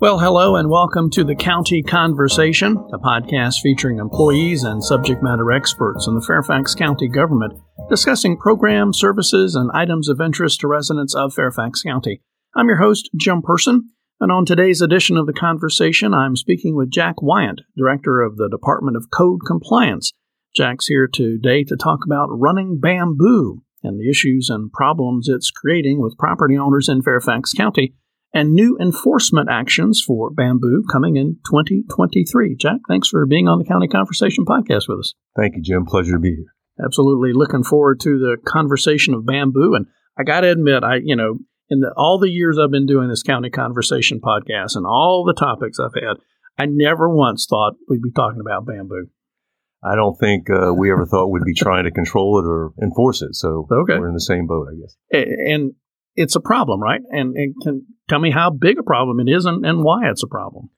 Well, hello and welcome to the County Conversation, a podcast featuring employees and subject matter experts in the Fairfax County government discussing programs, services, and items of interest to residents of Fairfax County. I'm your host, Jim Person, and on today's edition of the conversation, I'm speaking with Jack Weyant, Director of the Department of Code Compliance. Jack's here today to talk about running bamboo and the issues and problems it's creating with property owners in Fairfax County and new enforcement actions for bamboo coming in 2023. Jack, thanks for being on the County Conversation podcast with us. Thank you, Jim. Pleasure to be here. Absolutely looking forward to the conversation of bamboo. And I got to admit, I, you know, in the, all the years I've been doing this County Conversation podcast and all the topics I've had, I never once thought we'd be talking about bamboo. I don't think uh, we ever thought we'd be trying to control it or enforce it. So okay. we're in the same boat, I guess. And it's a problem, right? And, and can tell me how big a problem it is and, and why it's a problem.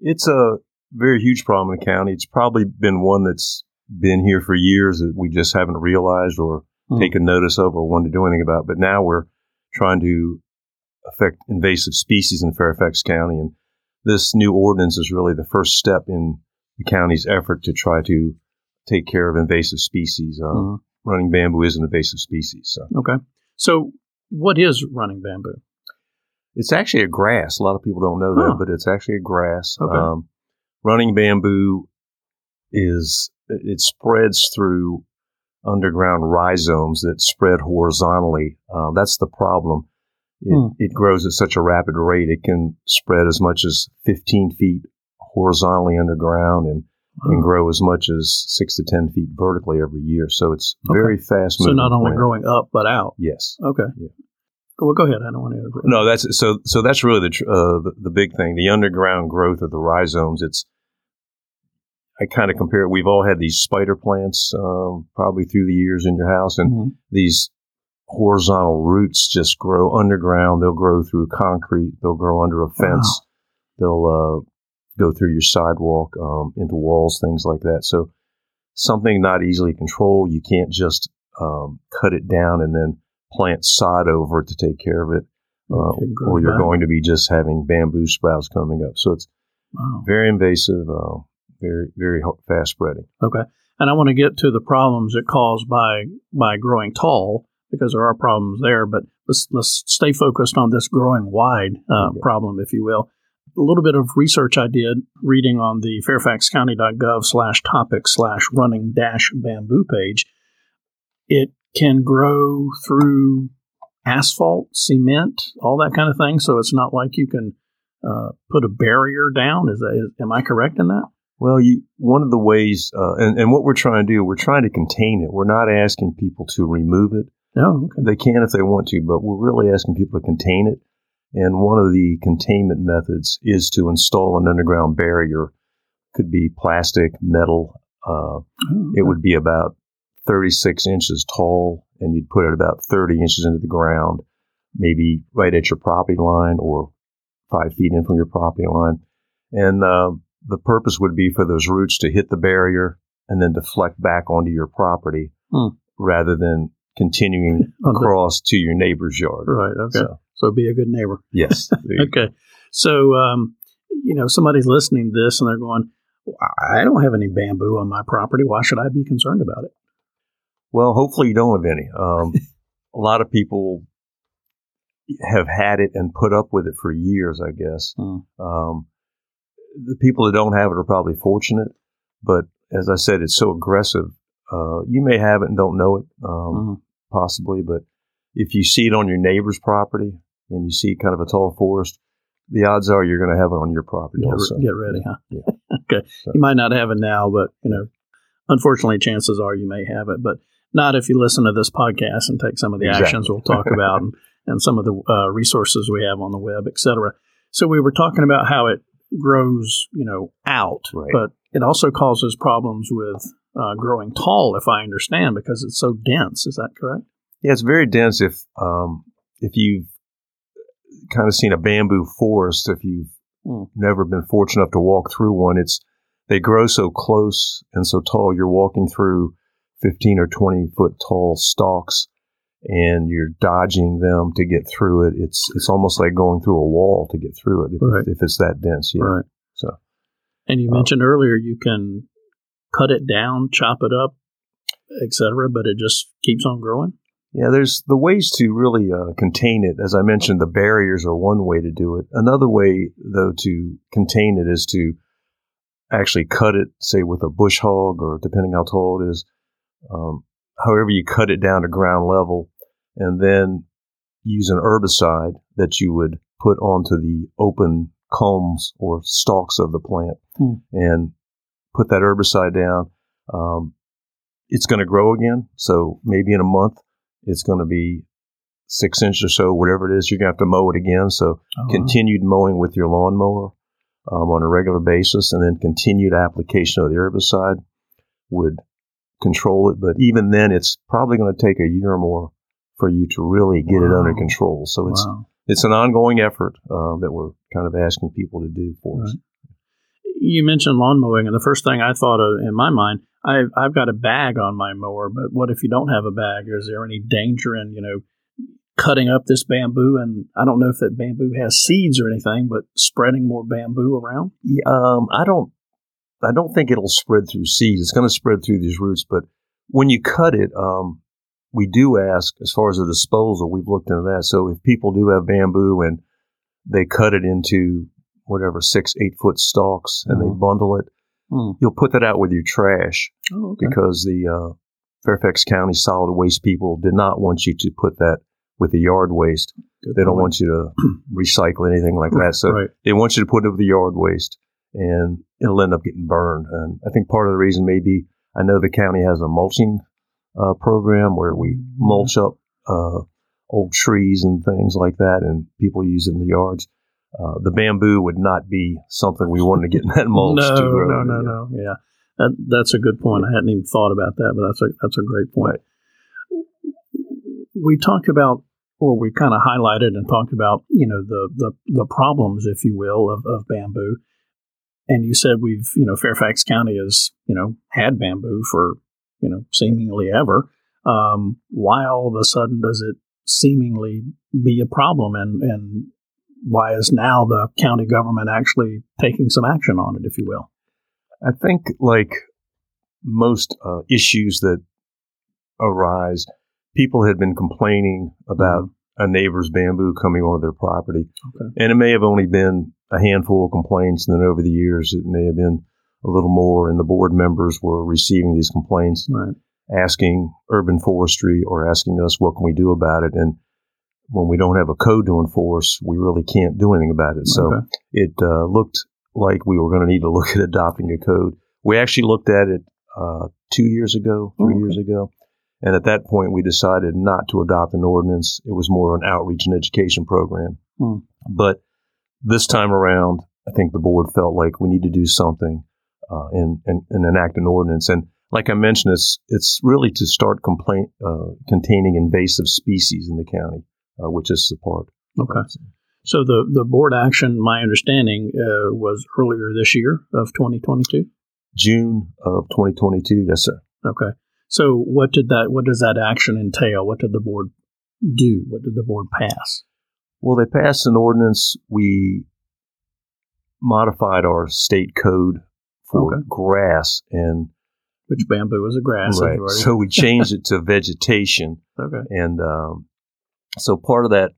It's a very huge problem in the county. It's probably been one that's been here for years that we just haven't realized or mm. taken notice of or wanted to do anything about. But now we're trying to affect invasive species in Fairfax County. And this new ordinance is really the first step in the county's effort to try to take care of invasive species. Uh, mm. Running bamboo is an invasive species. So. Okay. So what is running bamboo? It's actually a grass. A lot of people don't know huh. that, but it's actually a grass. Okay. Um, running bamboo is it spreads through underground rhizomes that spread horizontally. Uh, that's the problem. It, hmm. it, grows at such a rapid rate. It can spread as much as 15 feet horizontally underground and, and grow as much as six to 10 feet vertically every year. So it's okay. very fast So not only plant. growing up, but out. Yes. Okay. Yeah. Well, go ahead. I don't want to. Interrupt. No, that's so. So that's really the, uh, the, the big thing. The underground growth of the rhizomes. It's. I kind of compare. It. We've all had these spider plants, um, probably through the years in your house, and mm-hmm. these horizontal roots just grow underground. They'll grow through concrete. They'll grow under a fence. Wow. They'll uh, go through your sidewalk, um, into walls, things like that. So something not easily controlled. You can't just um, cut it down and then plant sod over it to take care of it, uh, or you're going to be just having bamboo sprouts coming up. So it's wow. very invasive, uh, very very fast spreading. Okay, and I want to get to the problems it caused by by growing tall because there are problems there. But let's let's stay focused on this growing wide uh, okay. problem, if you will. A little bit of research I did reading on the fairfaxcounty.gov slash topic slash running dash bamboo page. It can grow through asphalt, cement, all that kind of thing. So it's not like you can uh, put a barrier down. Is that is, am I correct in that? Well, you one of the ways, uh, and, and what we're trying to do, we're trying to contain it. We're not asking people to remove it. No, okay. they can if they want to, but we're really asking people to contain it. And one of the containment methods is to install an underground barrier. Could be plastic, metal. Uh, oh. It would be about 36 inches tall and you'd put it about 30 inches into the ground, maybe right at your property line or five feet in from your property line. And uh, the purpose would be for those roots to hit the barrier and then deflect back onto your property hmm. rather than continuing across to your neighbor's yard. Right. Okay. So, so be a good neighbor. Yes. okay. So, um, you know, somebody's listening to this and they're going, I don't have any bamboo on my property. Why should I be concerned about it? Well, hopefully you don't have any. Um, a lot of people have had it and put up with it for years, I guess. Hmm. Um, the people that don't have it are probably fortunate, but as I said, it's so aggressive. Uh, you may have it and don't know it, um, mm-hmm. possibly, but if you see it on your neighbor's property and you see kind of a tall forest, the odds are you're going to have it on your property get, also. Get ready, huh? Yeah. okay. So. You might not have it now, but you know, unfortunately, chances are you may have it. But not if you listen to this podcast and take some of the exactly. actions we'll talk about and, and, some of the uh, resources we have on the web, etc. So we were talking about how it grows, you know, out, right. but it also causes problems with uh, growing tall, if I understand, because it's so dense. Is that correct? Yeah, it's very dense. If um, if you've kind of seen a bamboo forest, if you've mm. never been fortunate enough to walk through one, it's they grow so close and so tall. You're walking through 15 or 20 foot tall stalks. and you're dodging them to get through it. It's it's almost like going through a wall to get through it if, Right. if it's that dense. Yeah. Right. So And you Uh, mentioned earlier you can cut it down, chop it up, etc., but it just keeps on growing. Yeah, there's the ways to really uh, contain it. As I mentioned, the barriers are one way to do it. Another way, though, to contain it is to actually cut it, say with a bush hog or depending how tall it is. Um, however, you cut it down to ground level, and then use an herbicide that you would put onto the open culms or stalks of the plant, Hmm. and put that herbicide down. Um, it's going to grow again. So maybe in a month, it's going to be six inches or so, whatever it is. You're going to have to mow it again. So Oh, continued mowing with your lawnmower um, on a regular basis, and then continued application of the herbicide would control it. But even then, it's probably going to take a year or more for you to really get it under control. So it's wow. it's an ongoing effort uh, that we're kind of asking people to do for us. You mentioned lawn mowing, and the first thing I thought of in my mind, I've I've got a bag on my mower, but what if you don't have a bag? Is there any danger in you know cutting up this bamboo? And I don't know if that bamboo has seeds or anything, but spreading more bamboo around. Yeah, um, I don't, I don't think it'll spread through seeds. It's going to spread through these roots. But when you cut it, um, we do ask, as far as the disposal, we've looked into that. So if people do have bamboo and they cut it into whatever six, eight foot stalks and they Mhm. bundle it, Hmm. you'll put that out with your trash Oh, okay. because the uh, Fairfax County solid waste people did not want you to put that with the yard waste. Good They don't point. want you to recycle anything like that. So right. they want you to put it with the yard waste and it'll end up getting burned. And I think part of the reason may be I know the county has a mulching uh, program where we Mm-hmm. mulch up uh, old trees and things like that, and people use it in the yards. Uh, the bamboo would not be something we wanted to get in that mulch. no, to grow. no, no, no. Yeah, that, that's a good point. I hadn't even thought about that, but that's a that's a great point. We talked about, or we kind of highlighted and talked about, you know, the the, the problems, if you will, of, of bamboo. And you said we've, you know, Fairfax County has, you know, had bamboo for, you know, seemingly ever. Um, why all of a sudden does it seemingly be a problem, and and why is now the county government actually taking some action on it, if you will? I think like most uh, issues that arise, people had been complaining about a neighbor's bamboo coming onto their property. Okay. And it may have only been a handful of complaints, and then over the years, it may have been a little more, and the board members were receiving these complaints, Right. asking urban forestry or asking us what can we do about it. And when we don't have a code to enforce, we really can't do anything about it. So Okay. it uh, looked like we were going to need to look at adopting a code. We actually looked at it uh, two years ago, 3 okay. years ago. And at that point, we decided not to adopt an ordinance. It was more of an outreach and education program. Hmm. But this time around, I think the board felt like we need to do something uh, and, and, and enact an ordinance. And like I mentioned, it's, it's really to start complaint, uh, containing invasive species in the county, uh, which is support. Okay. So the the board action, my understanding, uh, was earlier this year of 2022. June of 2022, yes, sir. Okay. So what did that? What does that action entail? What did the board do? What did the board pass? Well, they passed an ordinance. We modified our state code for Okay. grass, and Which bamboo is a grass. right, so we changed it to vegetation, okay. and um, so part of that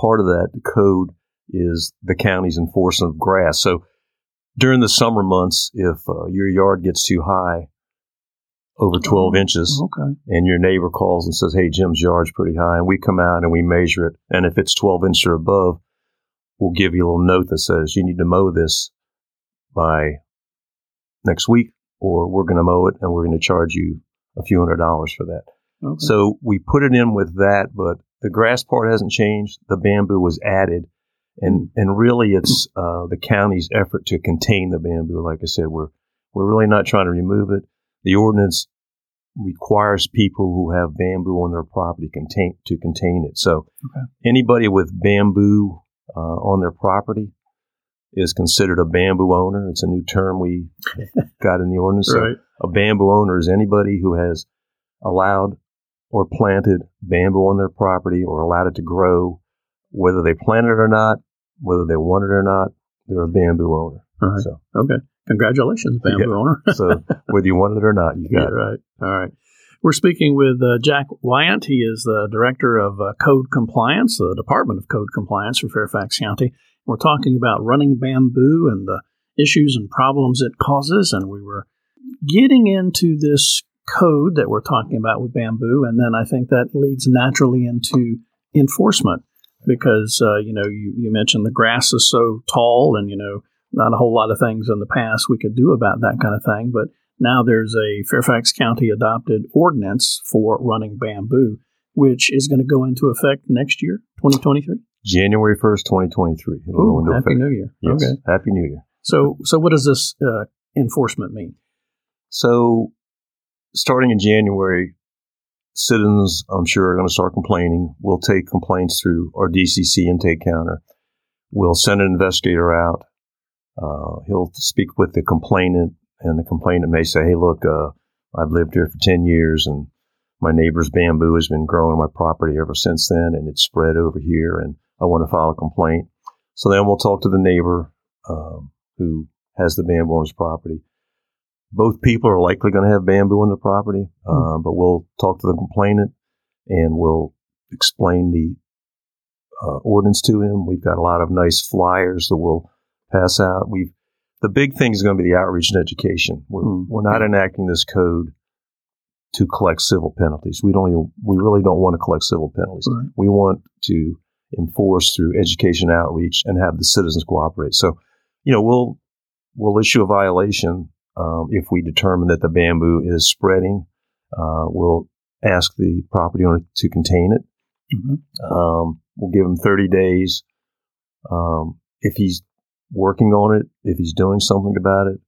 part of that code is the county's enforcement of grass. So during the summer months, if uh, your yard gets too high, over 12 Oh, inches, Okay. and your neighbor calls and says, "Hey, Jim's yard's pretty high," and we come out and we measure it, and if it's 12 inches or above, we'll give you a little note that says you need to mow this by next week, or we're going to mow it and we're going to charge you a few hundred dollars for that. Okay. So we put it in with that, but the grass part hasn't changed. The bamboo was added, and and really it's uh, the county's effort to contain the bamboo. Like I said, we're we're really not trying to remove it. The ordinance requires people who have bamboo on their property contain to contain it. So Okay. anybody with bamboo uh, on their property is considered a bamboo owner. It's a new term we got in the ordinance. So a bamboo owner is anybody who has allowed or planted bamboo on their property or allowed it to grow, whether they planted it or not, whether they want it or not, they're a bamboo owner. Right. So, okay. Congratulations, bamboo yeah. owner. so whether you want it or not, you got yeah, it. Right. All right. We're speaking with uh, Jack Weyant. He is the director of uh, Code Compliance, the Department of Code Compliance for Fairfax County. We're talking about running bamboo and the issues and problems it causes, and we were getting into this code that we're talking about with bamboo, and then I think that leads naturally into enforcement because uh, you know you, you mentioned the grass is so tall, and you know not a whole lot of things in the past we could do about that kind of thing, but now there's a Fairfax County adopted ordinance for running bamboo, which is going to go into effect next year, 2023. January 1st, 2023. It'll Ooh, go into Happy effect. New Year. Yes, okay. Happy New Year. So, so what does this uh, enforcement mean? So, starting in January, citizens, I'm sure, are going to start complaining. We'll take complaints through our DCC intake counter. We'll send an investigator out. Uh, he'll speak with the complainant, and the complainant may say, "Hey, look, uh, I've lived here for ten years, and my neighbor's bamboo has been growing on my property ever since then, and it's spread over here, and I want to file a complaint." So then we'll talk to the neighbor um, who has the bamboo on his property both people are likely going to have bamboo on their property, mm. uh, but we'll talk to the complainant and we'll explain the uh, ordinance to him. We've got a lot of nice flyers that we'll pass out. We've the big thing is going to be the outreach and education. We're, mm. we're not enacting this code to collect civil penalties. We don't even, we really don't want to collect civil penalties. Right. We want to enforce through education outreach and have the citizens cooperate. So, you know, we'll we'll issue a violation um, if we determine that the bamboo is spreading, uh, we'll ask the property owner to contain it. Mm-hmm. Um, we'll give him 30 days. Um, if he's working on it, if he's doing something about it,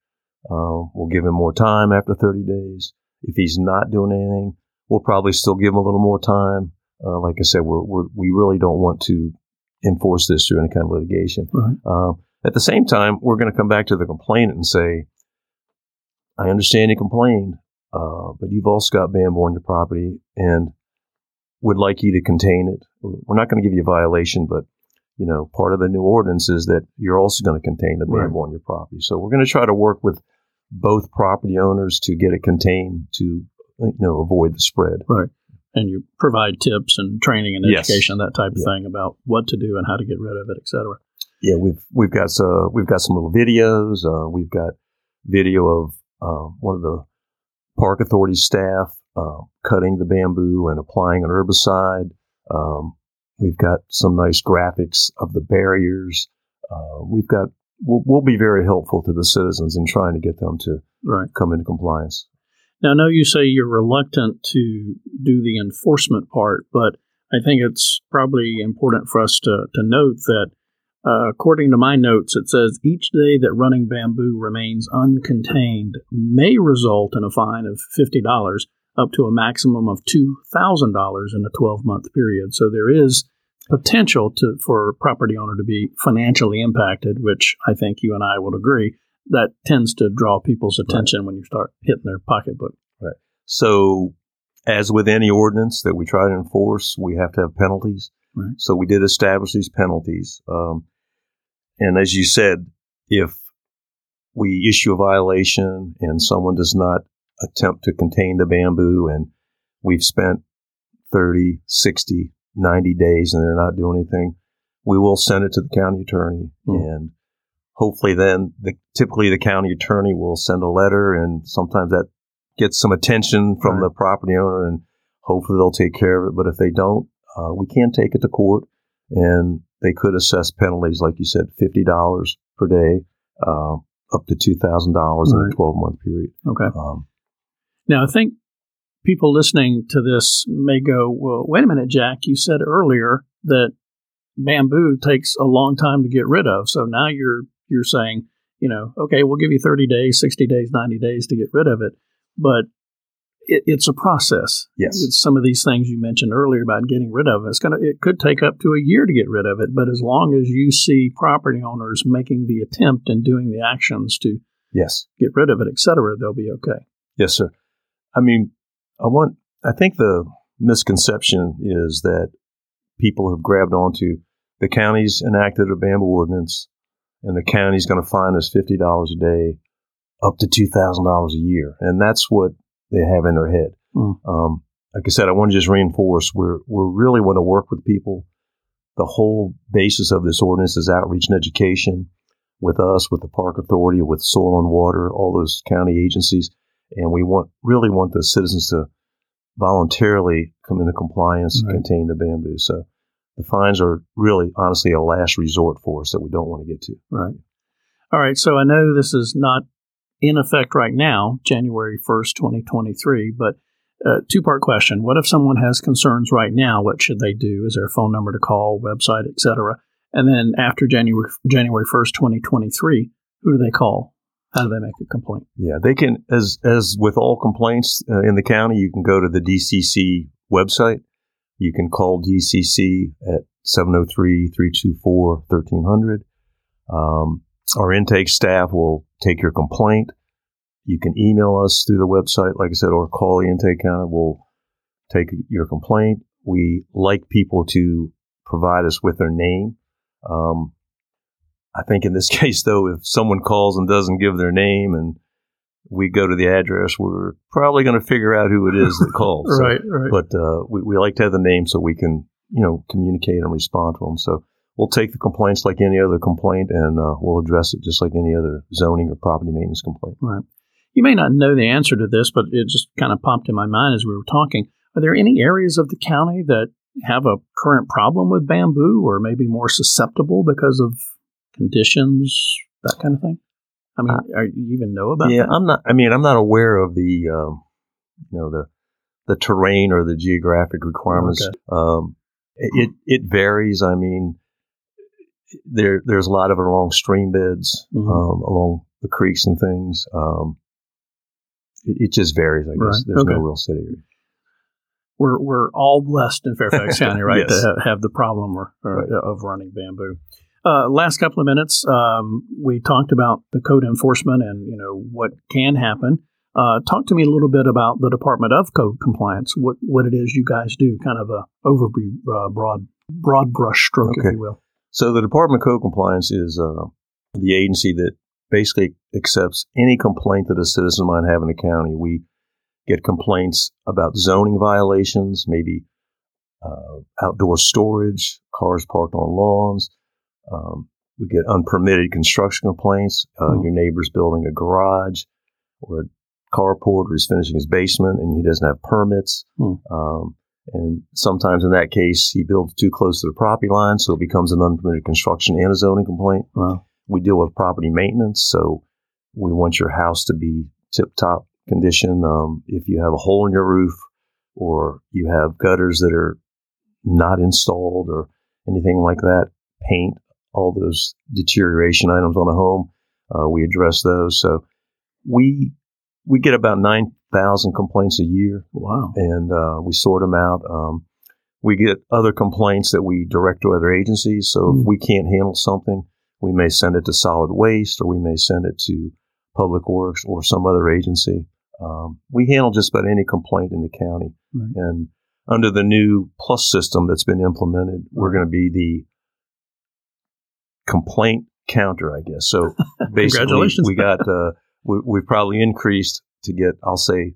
uh, we'll give him more time after 30 days. If he's not doing anything, we'll probably still give him a little more time. Uh, like I said, we're, we're, we really don't want to enforce this through any kind of litigation. Right. Um, at the same time, we're going to come back to the complainant and say, I understand you complained, uh, but you've also got bamboo on your property and would like you to contain it. We're not going to give you a violation, but you know, part of the new ordinance is that you're also going to contain the bamboo right. on your property. So we're going to try to work with both property owners to get it contained to you know avoid the spread. Right. And you provide tips and training and education, yes. that type of yeah. thing about what to do and how to get rid of it, et cetera. Yeah, we've we've got uh, we've got some little videos. Uh, we've got video of uh, one of the park authority staff uh, cutting the bamboo and applying an herbicide. Um, we've got some nice graphics of the barriers. Uh, we've got we'll, we'll, be very helpful to the citizens in trying to get them to right. come into compliance. Now, I know you say you're reluctant to do the enforcement part, but I think it's probably important for us to, to note that uh, according to my notes, it says each day that running bamboo remains uncontained may result in a fine of $50 up to a maximum of $2,000 in a 12 month period. So there is potential to, for a property owner to be financially impacted, which I think you and I would agree that tends to draw people's attention right. when you start hitting their pocketbook. Right. So, as with any ordinance that we try to enforce, we have to have penalties. Right. So we did establish these penalties. Um, and as you said, if we issue a violation and someone does not attempt to contain the bamboo and we've spent 30, 60, 90 days and they're not doing anything, we will send it to the county attorney mm. and hopefully then the, typically the county attorney will send a letter and sometimes that gets some attention from right. the property owner and hopefully they'll take care of it. But if they don't, uh, we can take it to court and they could assess penalties, like you said, fifty dollars per day, uh, up to two thousand dollars in a twelve month period. Okay. Um, now, I think people listening to this may go, "Well, wait a minute, Jack. You said earlier that bamboo takes a long time to get rid of. So now you're you're saying, you know, okay, we'll give you thirty days, sixty days, ninety days to get rid of it, but it, it's a process. Yes, it's some of these things you mentioned earlier about getting rid of it. It's gonna it could take up to a year to get rid of it, but as long as you see property owners making the attempt and doing the actions to yes get rid of it, etc., they'll be okay. Yes, sir. I mean, I want. I think the misconception is that people have grabbed onto the county's enacted a bamboo ordinance, and the county's going to fine us fifty dollars a day, up to two thousand dollars a year, and that's what they have in their head. Mm. Um, like I said, I want to just reinforce we're we really want to work with people. The whole basis of this ordinance is outreach and education with us, with the park authority, with soil and water, all those county agencies, and we want really want the citizens to voluntarily come into compliance right. and contain the bamboo. So the fines are really, honestly, a last resort for us that we don't want to get to. Right. All right. So I know this is not in effect right now, January 1st, 2023, but uh, two part question. What if someone has concerns right now? What should they do? Is there a phone number to call, website, etc.? And then after January January 1st, 2023, who do they call? How do they make a complaint? Yeah, they can, as as with all complaints uh, in the county, you can go to the DCC website. You can call DCC at 703 324 1300. Our intake staff will take your complaint. You can email us through the website, like I said, or call the intake counter. We'll take your complaint. We like people to provide us with their name. Um, I think in this case, though, if someone calls and doesn't give their name and we go to the address, we're probably going to figure out who it is that called. right, so, right. But uh, we, we like to have the name so we can, you know, communicate and respond to them. So we'll take the complaints like any other complaint and uh, we'll address it just like any other zoning or property maintenance complaint. Right. You may not know the answer to this, but it just kind of popped in my mind as we were talking. Are there any areas of the county that have a current problem with bamboo or maybe more susceptible because of conditions, that kind of thing? I mean, uh, are, you even know about? Yeah, that? I'm not. I mean, I'm not aware of the, um, you know, the the terrain or the geographic requirements. Okay. Um, it it varies. I mean, there there's a lot of it along stream beds, mm-hmm. um, along the creeks and things. Um, it, it, just varies. I guess right. there's okay. no real city area. We're we're all blessed in Fairfax County, right, yes. to ha- have the problem or, or, right. of running bamboo. Uh, last couple of minutes, um, we talked about the code enforcement and you know what can happen. Uh, talk to me a little bit about the Department of Code Compliance. What what it is you guys do, kind of a overview, uh, broad broad brush stroke, okay. if you will. So the Department of Code Compliance is uh, the agency that basically accepts any complaint that a citizen might have in the county. We get complaints about zoning violations, maybe uh, outdoor storage, cars parked on lawns, um, we get unpermitted construction complaints. Uh, mm-hmm. Your neighbor's building a garage or a carport, or he's finishing his basement and he doesn't have permits. Mm-hmm. Um, and sometimes in that case, he builds too close to the property line, so it becomes an unpermitted construction and a zoning complaint. Wow. We deal with property maintenance, so we want your house to be tip top condition. Um, if you have a hole in your roof or you have gutters that are not installed or anything like that, paint, all those deterioration items on a home. Uh, we address those. So we we get about nine thousand complaints a year. Wow! And uh, we sort them out. Um, we get other complaints that we direct to other agencies. So mm. if hmm. we can't handle something, we may send it to solid waste, or we may send it to public works or some other agency. Um, we handle just about any complaint in the county. Right. And under the new plus system that's been implemented, right. we're going to be the complaint counter, I guess. So basically, we got uh, we, we've probably increased to get, I'll say,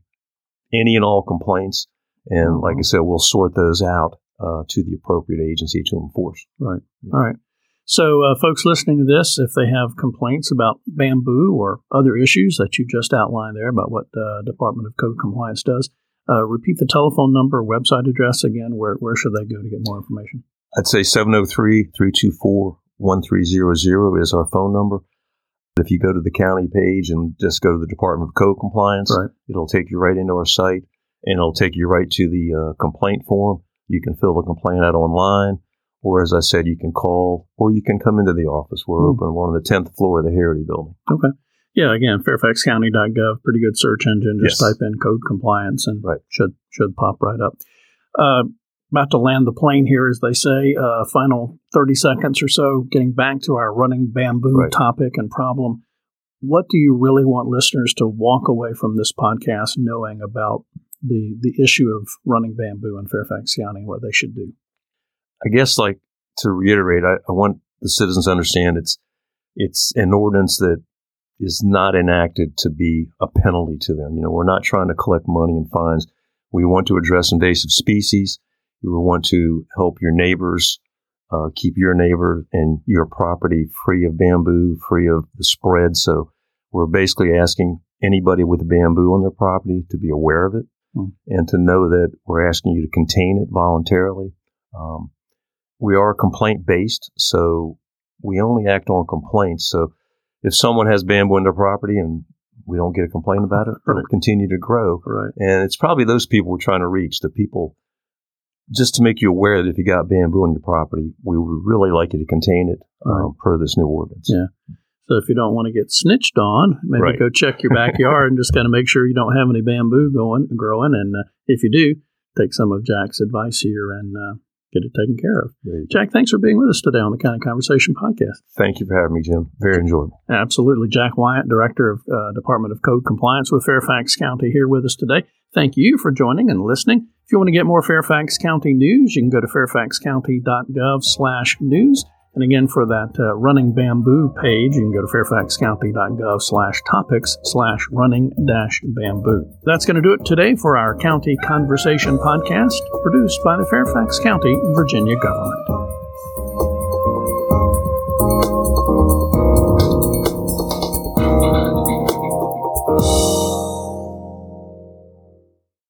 any and all complaints, and mm-hmm. like I said, we'll sort those out uh, to the appropriate agency to enforce. Right. Yeah. All right. So, uh, folks listening to this, if they have complaints about bamboo or other issues that you just outlined there about what uh, Department of Code Compliance does, uh, repeat the telephone number, website address again. Where, where should they go to get more information? I'd say 703 324 1300 is our phone number. If you go to the county page and just go to the Department of Code Compliance, right. it'll take you right into our site and it'll take you right to the uh, complaint form. You can fill the complaint out online, or as I said, you can call or you can come into the office. We're mm. open. We're on the 10th floor of the Herrity building. Okay. Yeah, again, fairfaxcounty.gov, pretty good search engine. Just yes. type in code compliance and right. should should pop right up. Uh, about to land the plane here, as they say. Uh, final 30 seconds or so, getting back to our running bamboo right. topic and problem. What do you really want listeners to walk away from this podcast knowing about the the issue of running bamboo in Fairfax County and what they should do. I guess, like to reiterate, I, I want the citizens to understand it's it's an ordinance that is not enacted to be a penalty to them. You know, we're not trying to collect money and fines. We want to address invasive species. We want to help your neighbors uh, keep your neighbor and your property free of bamboo, free of the spread. So we're basically asking anybody with bamboo on their property to be aware of it mm. and to know that we're asking you to contain it voluntarily. Um, we are complaint based, so we only act on complaints. So if someone has bamboo on their property and we don't get a complaint about it, right. it'll continue to grow. Right. And it's probably those people we're trying to reach, the people just to make you aware that if you got bamboo on your property, we would really like you to contain it right. um, per this new ordinance. Yeah. So if you don't want to get snitched on, maybe right. go check your backyard and just kind of make sure you don't have any bamboo going growing. And uh, if you do, take some of Jack's advice here and uh, get it taken care of. Jack, thanks for being with us today on the County Conversation podcast. Thank you for having me, Jim. Very enjoyable. Absolutely. Jack Weyant, Director of uh, Department of Code Compliance with Fairfax County, here with us today. Thank you for joining and listening. If you want to get more Fairfax County news, you can go to fairfaxcounty.gov slash news. And again, for that uh, running bamboo page, you can go to fairfaxcounty.gov slash topics slash running dash bamboo. That's going to do it today for our County Conversation podcast, produced by the Fairfax County, Virginia government.